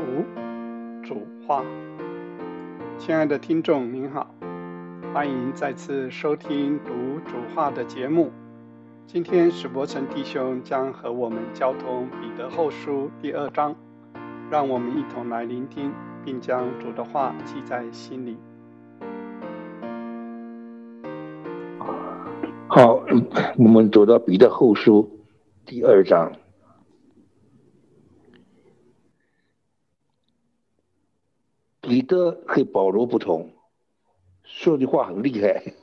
读主话，亲爱的听众您好，欢迎再次收听读主话的节目。今天史伯成弟兄将和我们交通彼得后书第二章，让我们一同来聆听，并将主的话记在心里。好，我们走到彼得后书第二章。彼得和保罗不同，说的话很厉害，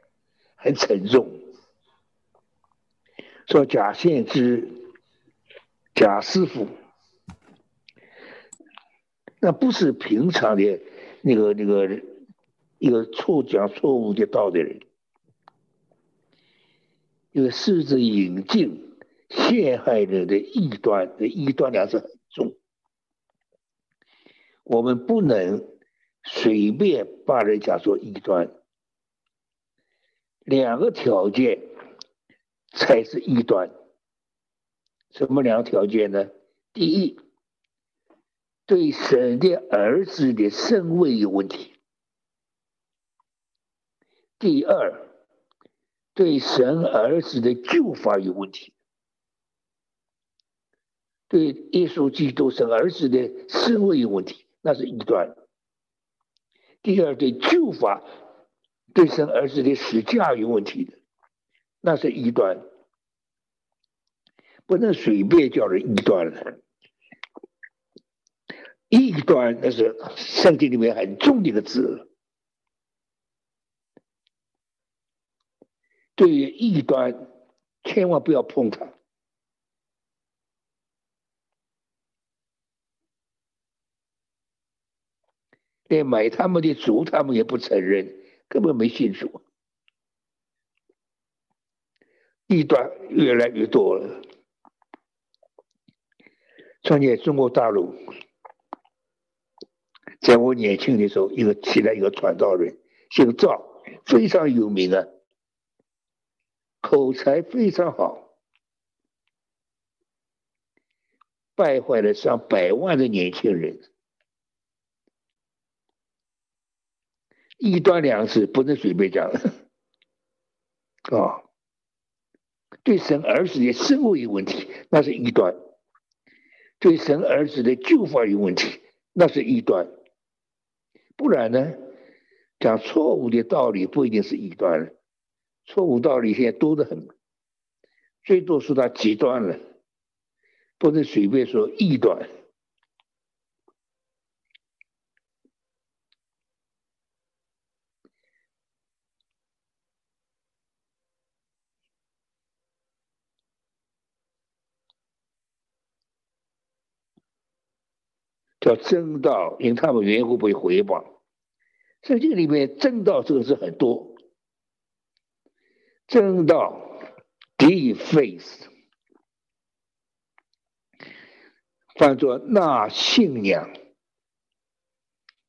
很沉重。说贾献之、贾师傅，那不是平常的那个那个一个错讲错误的道的人，因为狮子引进陷害人的异端的异端两字。我们不能随便把人家做异端，两个条件才是异端。什么两个条件呢？第一，对神的儿子的身位有问题；第二，对神儿子的救法有问题。对耶稣基督神儿子的身位有问题。那是一端。第二，对救法、对生儿子的死价有问题的，那是一端，不能随便叫人一端了。异端那是圣经里面很重的一个字，对于异端，千万不要碰它。连买他们的主，他们也不承认，根本没信主。异端越来越多了。创建中国大陆，在我年轻的时候，一个起来一个传道人，姓赵，非常有名啊，口才非常好，败坏了上百万的年轻人。一端两字不能随便讲 啊！对神儿子的生物有问题，那是一端；对神儿子的救法有问题，那是一端。不然呢，讲错误的道理不一定是一端错误道理现在多得很，最多说他极端了，不能随便说异端。叫正道，因他们缘故被回报。圣经里面正道这个字很多，正道 d face，翻作那信仰，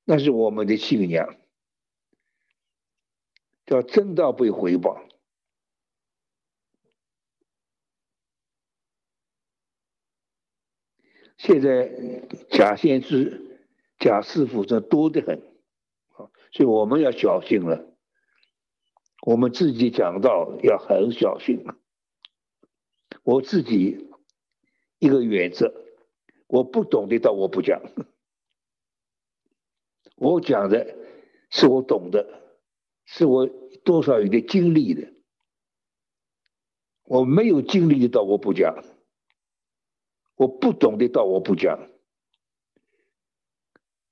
那是我们的信仰，叫正道被回报。现在假先知、假师傅这多得很，啊，所以我们要小心了。我们自己讲道要很小心。我自己一个原则，我不懂的道我不讲，我讲的是我懂的，是我多少有点经历的。我没有经历的道我不讲。我不懂的道我不讲，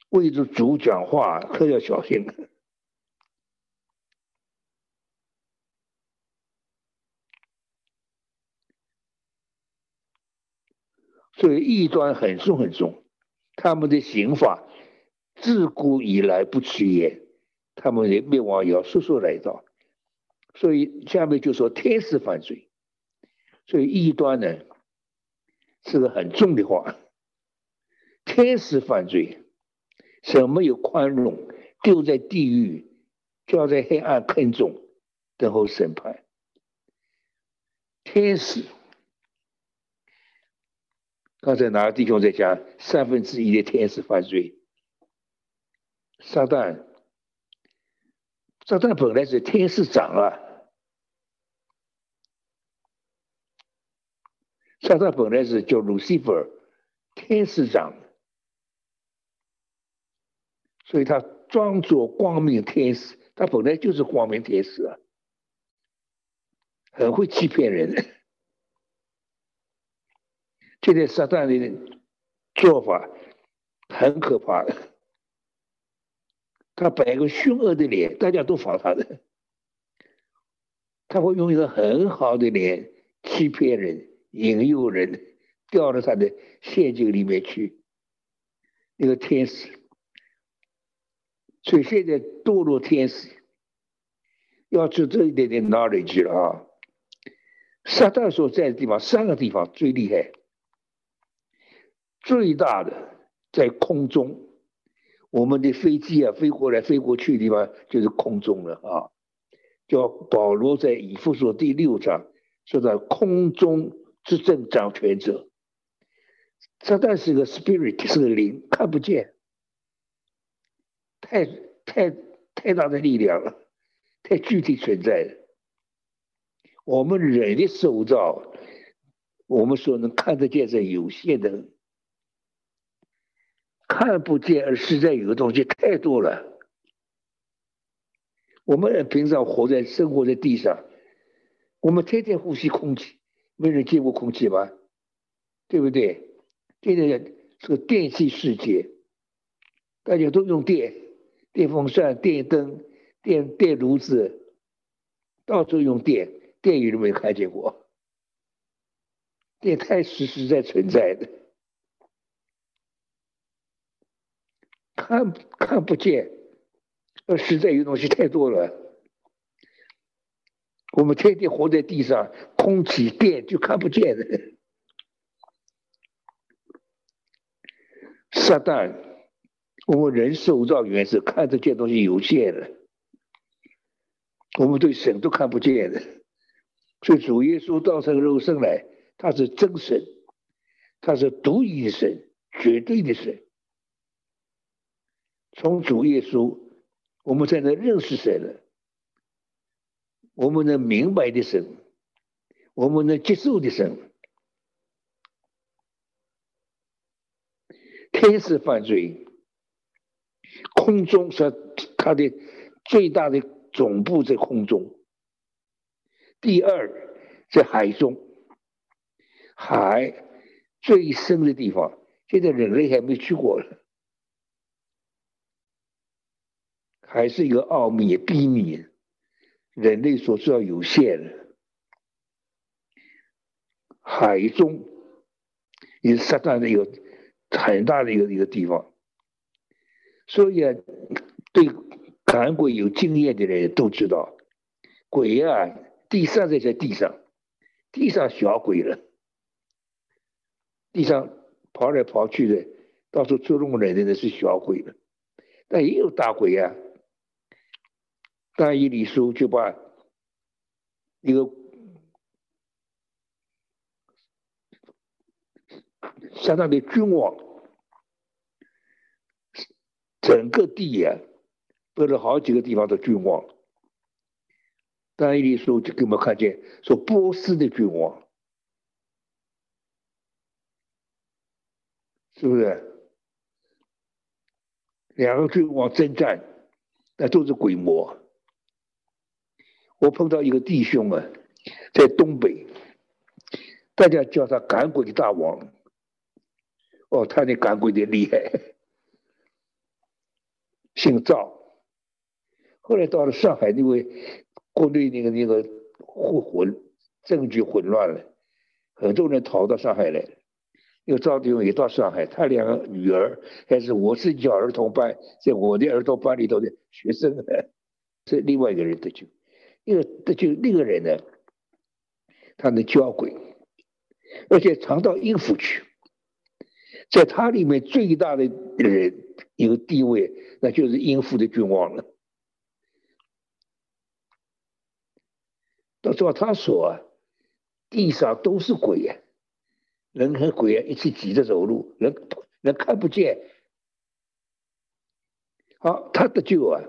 为着主讲话可要小心。所以异端很重很重，他们的刑法自古以来不起眼，他们的灭亡要速速来到。所以下面就说天使犯罪，所以异端呢。是个很重的话，天使犯罪，什么有宽容，丢在地狱，掉在黑暗坑中，等候审判。天使刚才哪个弟兄在讲三分之一的天使犯罪？撒旦，撒旦本来是天使长啊，撒旦本来是叫 Lucifer，天使长，所以他装作光明天使，他本来就是光明天使啊，很会欺骗人。现在撒旦的做法很可怕的，他摆个凶恶的脸，大家都仿他的，他会用一个很好的脸欺骗人、引诱人，掉到他的陷阱里面去。那个天使，所以现在堕落天使要知这一点点 knowledge 了啊！撒旦所在的地方，三个地方最厉害。最大的在空中，我们的飞机啊飞过来飞过去的地方就是空中了啊。叫保罗在以弗所第六章说到空中执政掌权者，撒旦是个 spirit 是个灵，看不见，太太太大的力量了，太具体存在了。我们人的手造，我们所能看得见是有限的。看不见而实在有的东西太多了。我们平常活在生活在地上，我们天天呼吸空气，没人见过空气吧？对不对？现在是个电器世界，大家都用电，电风扇、电灯、电电炉子，到处用电，电有没看见过？电太实实在存在的。看看不见，呃，实在有东西太多了。我们天天活在地上，空气、电就看不见的。撒旦，我们人受造原是看得见东西有限的，我们对神都看不见的。所以主耶稣道成肉身来，他是真神，他是独一神，绝对的神。从主耶稣，我们才能认识神了。我们能明白的神，我们能接受的神。天使犯罪，空中是他的最大的总部在空中。第二，在海中，海最深的地方，现在人类还没去过。还是一个奥秘、秘密，人类所知道有限的。海中也是撒旦的一个很大的一个一个地方，所以啊，对赶鬼有经验的人都知道，鬼啊，地上在在地上，地上小鬼了，地上跑来跑去的，到处捉弄人的那是小鬼了，但也有大鬼呀。大一里书就把一个相当的君王，整个地呀，分了好几个地方的君王。但一说就给我们看见，说波斯的君王，是不是？两个君王征战，那都是鬼魔。我碰到一个弟兄啊，在东北，大家叫他赶鬼大王。哦，他那赶鬼的厉害，姓赵。后来到了上海，因为国内那个那个混混政局混乱了，很多人逃到上海来。那个赵弟兄也到上海，他两个女儿还是我是教儿童班，在我的儿童班里头的学生，是另外一个人的就。那个，就那个人呢，他能教鬼，而且常到阴府去，在他里面最大的人一个地位，那就是阴府的君王了。都照他说啊，地上都是鬼呀，人和鬼啊一起挤着走路，人人看不见。好，他的救啊，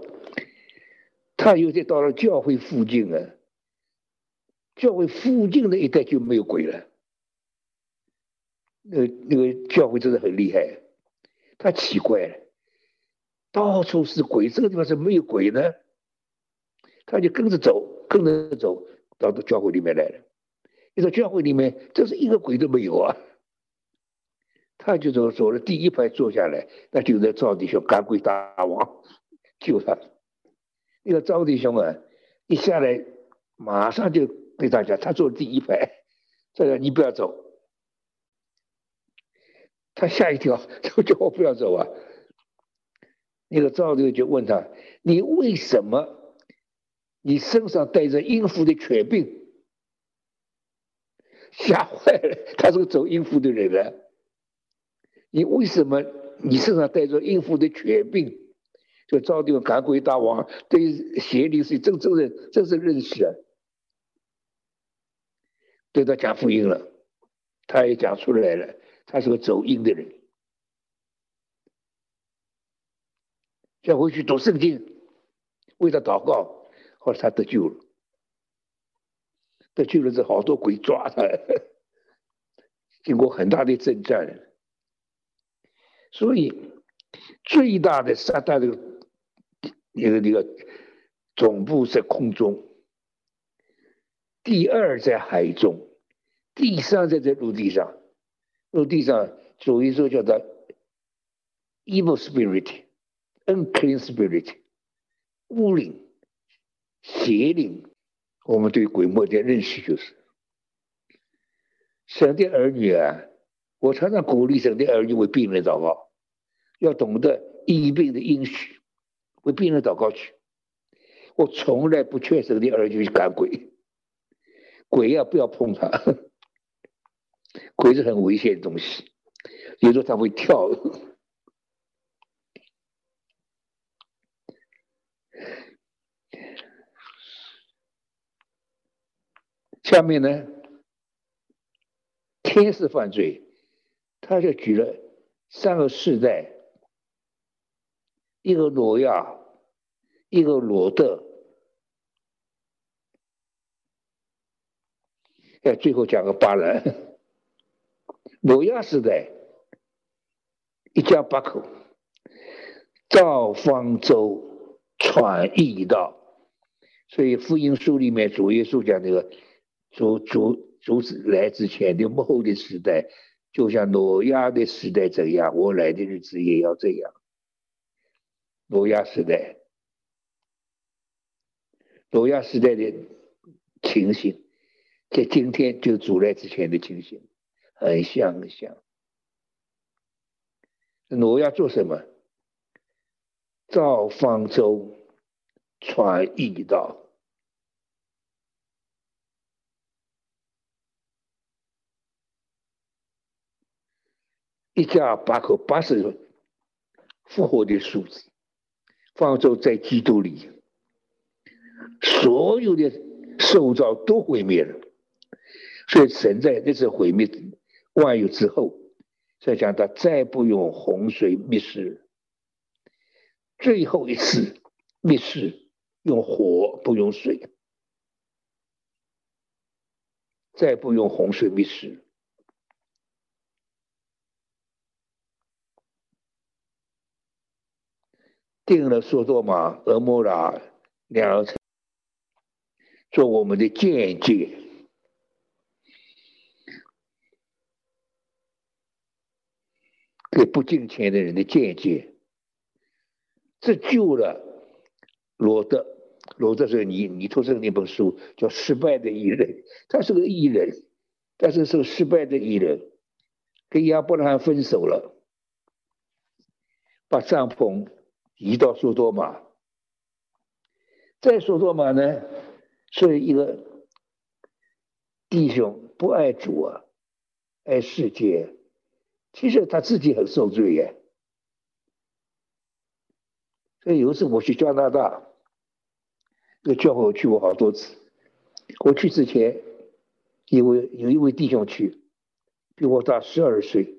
他有些到了教会附近啊，教会附近的一带就没有鬼了。那那个教会真的很厉害，他奇怪了，到处是鬼，这个地方怎么没有鬼呢？他就跟着走，跟着走到到教会里面来了。你说教会里面，这是一个鬼都没有啊！他就走走了第一排坐下来，那就在赵弟兄赶鬼大王救他。那个赵弟兄啊，一下来马上就对大家，他坐第一排，这个你不要走。他吓一跳，就叫我不要走啊！那个赵六就问他：“你为什么？你身上带着阴符的犬病？”吓坏了，他是个走阴符的人呢！你为什么你身上带着阴符的犬病？就赵六赶鬼大王对邪灵是真正的真正认识啊！对他讲福音了，他也讲出来了。他是个走阴的人，要回去读圣经，为他祷告，后来他得救了。得救了，这好多鬼抓他，经过很大的征战，所以最大的撒旦的那个那个总部在空中，第二在海中，第三在这陆地上。陆地上，所以说叫做 evil spirit、unclean spirit、巫灵、邪灵。我们对鬼魔的认识就是，神的儿女啊，我常常鼓励神的儿女为病人祷告，要懂得医病的应许，为病人祷告去。我从来不劝神的儿女去赶鬼，鬼呀不要碰他。鬼是很危险的东西，有时候它会跳。下面呢，天使犯罪，他就举了三个世代：一个挪亚，一个罗德，哎，最后讲个巴兰。挪亚时代，一家八口造方舟，传义道。所以福音书里面主耶稣讲那个主主主子来之前的幕后的时代，就像挪亚的时代怎样，我来的日子也要这样。挪亚时代，挪亚时代的情形，在今天就主来之前的情形。很像很像，挪亚做什么？造方舟，传义道。一家八口，八十复活的数字。方舟在基督里，所有的受造都毁灭了，所以神在那次毁灭。万有之后，再讲他再不用洪水灭世，最后一次灭世用火不用水，再不用洪水灭世，定了索多玛、俄摩拉两城做我们的见解。给不敬虔的人的见解，这救了罗德。罗德是你你出生那本书叫《失败的艺人》，他是个艺人，但是是个失败的艺人，跟亚伯拉罕分手了，把帐篷移到索多玛，在索多玛呢，是一个弟兄不爱主啊，爱世界。其实他自己很受罪耶，所以有一次我去加拿大，那个教会我去过好多次。我去之前，因为有一位弟兄去，比我大十二岁，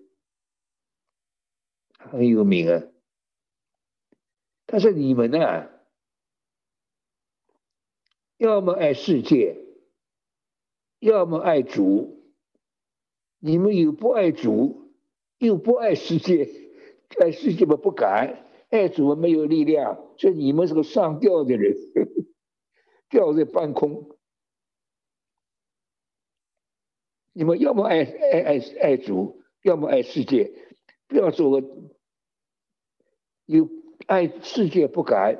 很有名啊。他说：“你们呢，要么爱世界，要么爱主。你们有不爱主，又不爱世界，爱世界嘛不敢，爱主嘛没有力量，所以你们是个上吊的人，吊在半空。”你们要么爱爱爱爱主，要么爱世界，不要做个有爱世界不敢，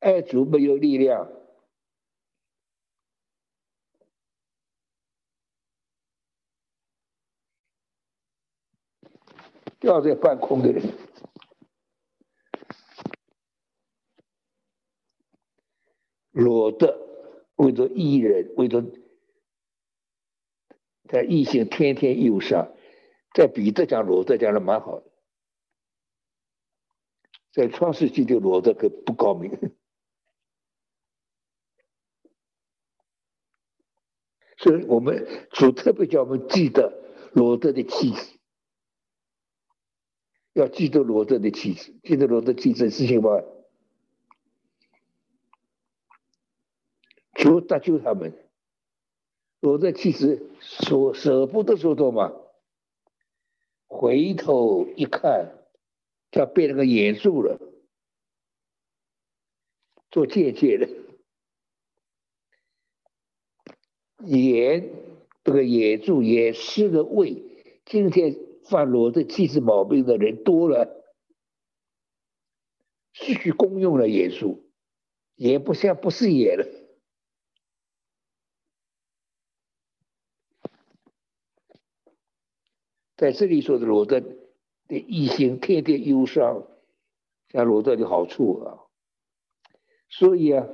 爱主没有力量，掉在半空的人，裸的为着艺人，为着。在异性天天忧伤，在彼得讲罗德讲的蛮好的，在创世纪的罗德可不高明，所以我们主特别叫我们记得罗德的妻子，要记得罗德的妻子，记得罗德妻子事情吧，求搭救他们。我的其实舍舍不得说多嘛，回头一看，他被那个眼住了，做借鉴的。眼，这个眼住眼失了胃，今天犯罗的气质毛病的人多了，失去功用了眼术，眼不像不是眼了。在这里说的罗德的异性天天忧伤，像罗德的好处啊，所以啊，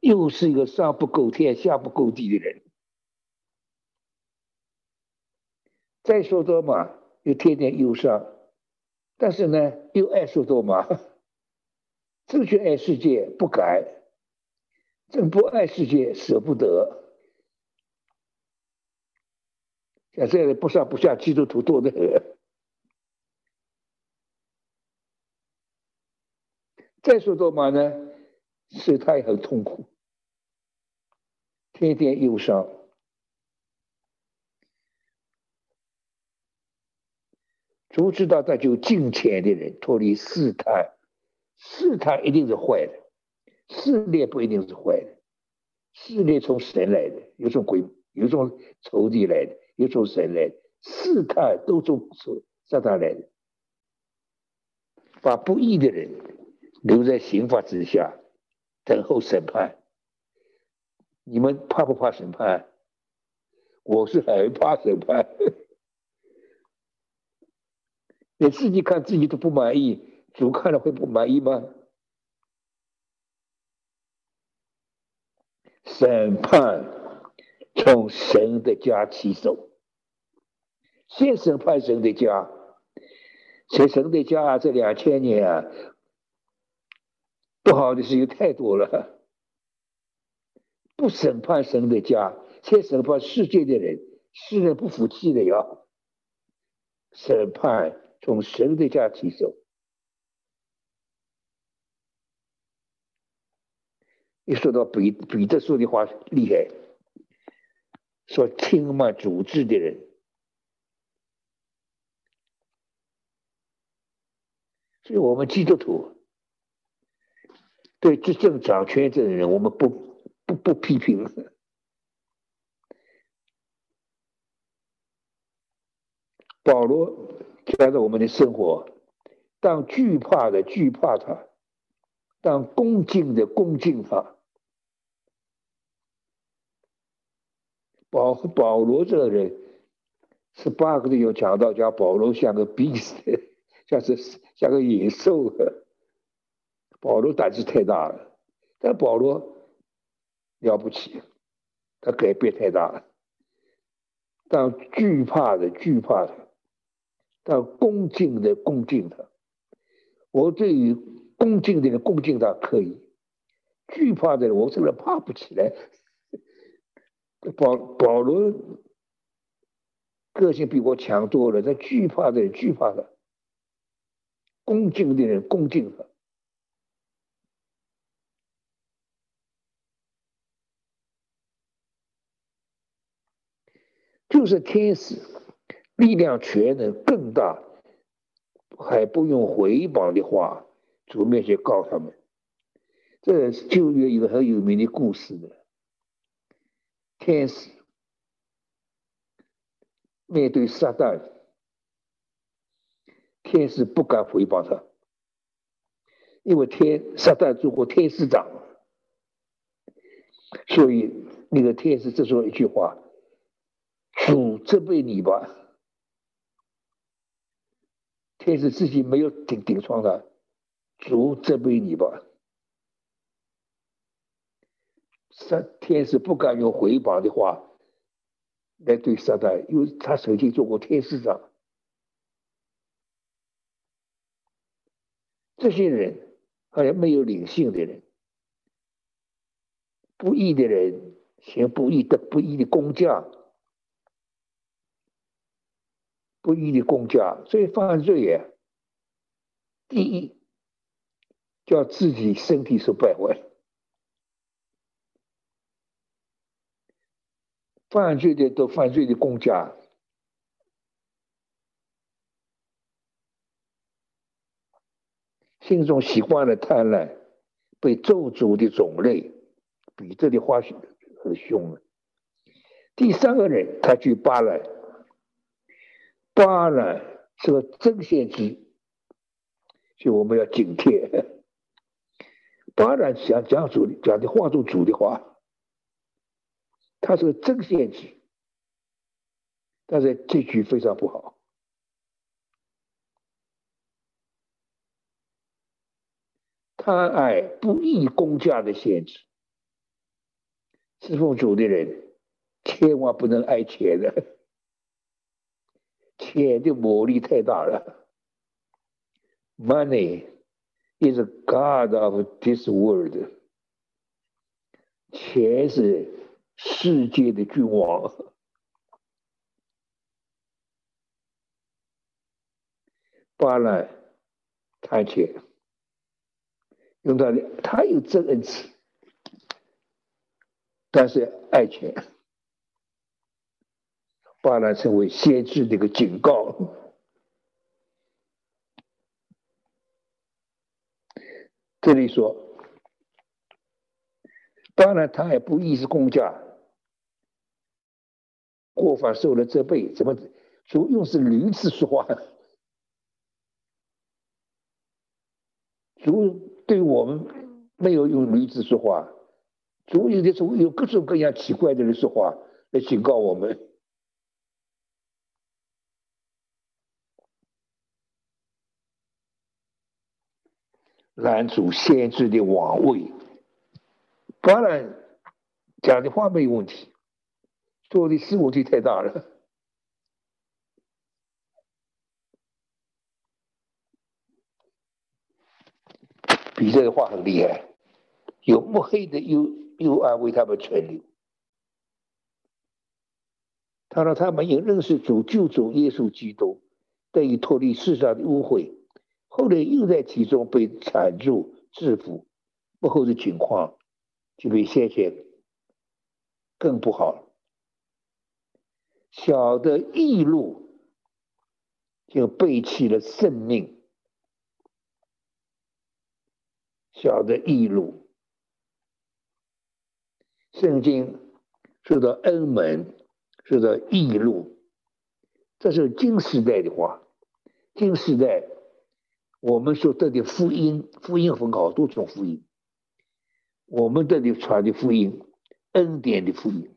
又是一个上不够天下不够地的人。再说多嘛，又天天忧伤，但是呢，又爱说多嘛，正确爱世界不改，正不爱世界舍不得。像这样的不上不下基督徒多得很。再说多嘛呢？是他也很痛苦，天天忧伤。都知道他就敬虔的人脱离试探，试探一定是坏的，试炼不一定是坏的，试炼从神来的，有种鬼，有种仇敌来的。有从神来的，试探都从撒旦来的，把不义的人留在刑罚之下，等候审判。你们怕不怕审判？我是很怕审判。你自己看自己都不满意，主看了会不满意吗？审判。从神的家起手，先审判神的家。在神的家这两千年啊，不好的事情太多了。不审判神的家，先审判世界的人，世人不服气的呀。审判从神的家起手。一说到彼彼得说的话厉害。说轻慢主治的人，所以我们基督徒对执政掌权这的人，我们不不不批评。保罗看到我们的生活，当惧怕的惧怕他，当恭敬的恭敬他。保保罗这个人，十八个里有讲到，讲保罗像个 beast，像是像个野兽。保罗胆子太大了，但保罗了不起，他改变太大了。当惧怕的惧怕他，当恭敬的恭敬他。我对于恭敬的人恭敬他可以，惧怕的人我真的怕不起来。保保罗个性比我强多了，他惧怕的人惧怕他，恭敬的人恭敬他。就是天使，力量全能更大，还不用回报的话，主面前告他们。这旧约一个很有名的故事的，天使面对撒旦，天使不敢回报他，因为天撒旦做过天使长，所以那个天使只说一句话。主责备你吧，天使自己没有顶顶撞他，主责备你吧。撒天使不敢用回报的话来对撒旦，因为他曾经做过天使长。这些人好像没有灵性的人，不义的人行不义的不义的工匠。不义的公家，所以犯罪呀。第一，叫自己身体受败坏。犯罪的都犯罪的公家，心中习惯了贪婪，被咒诅的种类，比这里话很凶了。第三个人，他去扒了。巴然是个真先知，所以我们要警惕。巴然想讲主讲的话中主的话，他是个真先知，但是这句非常不好。贪爱不义公家的先知，侍奉主的人千万不能爱钱的。钱的魔力太大了。Money is God of this world。钱是世界的君王。巴兰贪钱，用他的，他有真恩赐，但是爱钱。巴兰成为先知的一个警告。这里说，当然他也不意是公家，过犯受了责备，怎么主用是驴子说话？主对我们没有用驴子说话，主有的时候有各种各样奇怪的人说话来警告我们。拦阻先知的王位，当然讲的话没有问题，做的事问题太大了。比这的话很厉害，有墨黑的幽幽暗为他们存留。他说他们也认识主救主耶稣基督，得以脱离世上的污秽。后来又在其中被缠住、制服，不后的情况就比先前更不好。小的异路就背弃了生命，小的异路，圣经说到恩门，说到异路，这是经时代的话，经时代。我们所得的福音，福音分好多种福音。我们这里传的福音，恩典的福音。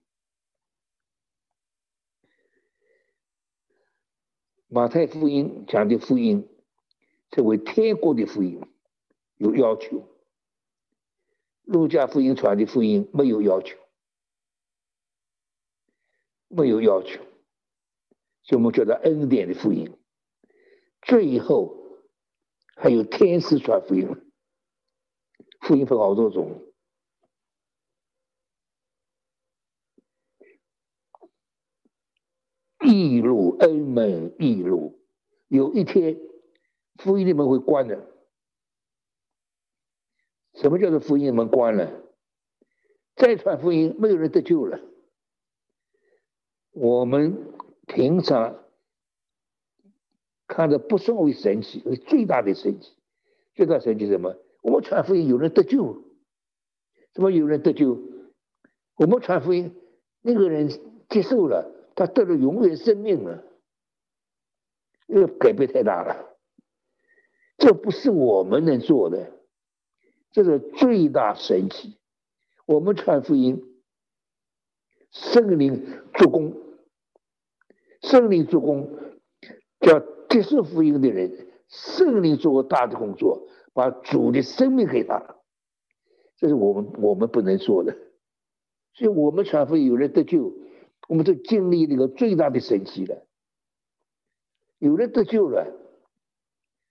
马太福音讲的福音，成为天国的福音，有要求。路加福音传的福音没有要求，没有要求，所以我们叫做恩典的福音。最后。还有天使传福音，福音分好多种，义义路，恩门义路，有一天福音的门会关的。什么叫做福音的门关了？再传福音，没有人得救了。我们平常看着不算为神奇，为最大的神奇，最大神奇什么？我们传福音有人得救，怎么有人得救？我们传福音，那个人接受了，他得了永远生命了，这个改变太大了。这不是我们能做的，这是最大神奇。我们传福音，圣灵做工，圣灵做工，叫接受福音的人，圣灵做过大的工作，把主的生命给他，这是我们我们不能做的。所以我们传福音有人得救，我们就经历那个最大的神奇了。有人得救了，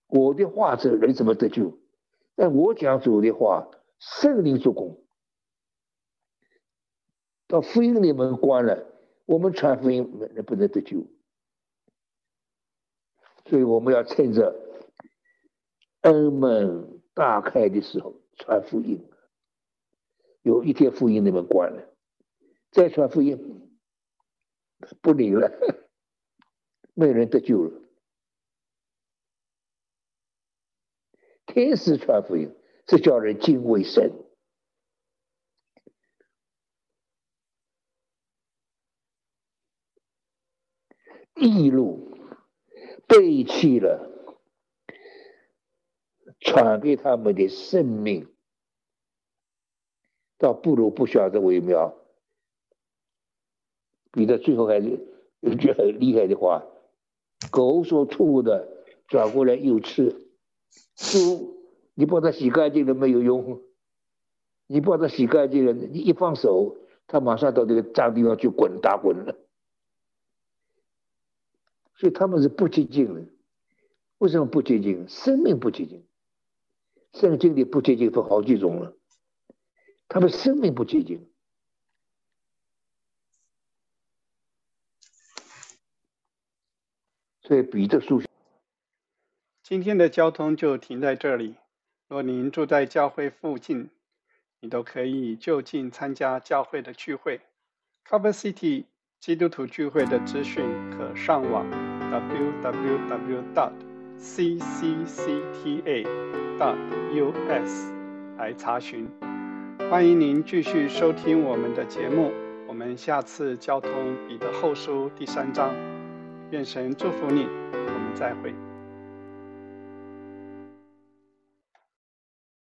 我的话这人怎么得救？但我讲主的话，圣灵做工。到福音里门关了，我们传福音能不能得救？所以我们要趁着恩门大开的时候传福音。有一天福音里门关了，再传福音不灵了，没有人得救了。天使传福音是叫人敬畏神。义路背弃了传给他们的生命，倒不如不晓得为妙。彼得最后还是有句很厉害的话：“狗所吐的转过来又吃，猪你把它洗干净了没有用，你把它洗干净了，你一放手，它马上到这个脏地方去滚打滚了。”所以他们是不接近的，为什么不接近？生命不接近，圣经里不接近分好几种了，他们生命不接近。所以彼得书，今天的交通就停在这里。若您住在教会附近，你都可以就近参加教会的聚会。Cover City 基督徒聚会的资讯可上网。www.dot.cccta.dot.us 来查询。欢迎您继续收听我们的节目。我们下次交通彼得后书第三章。愿神祝福你。我们再会。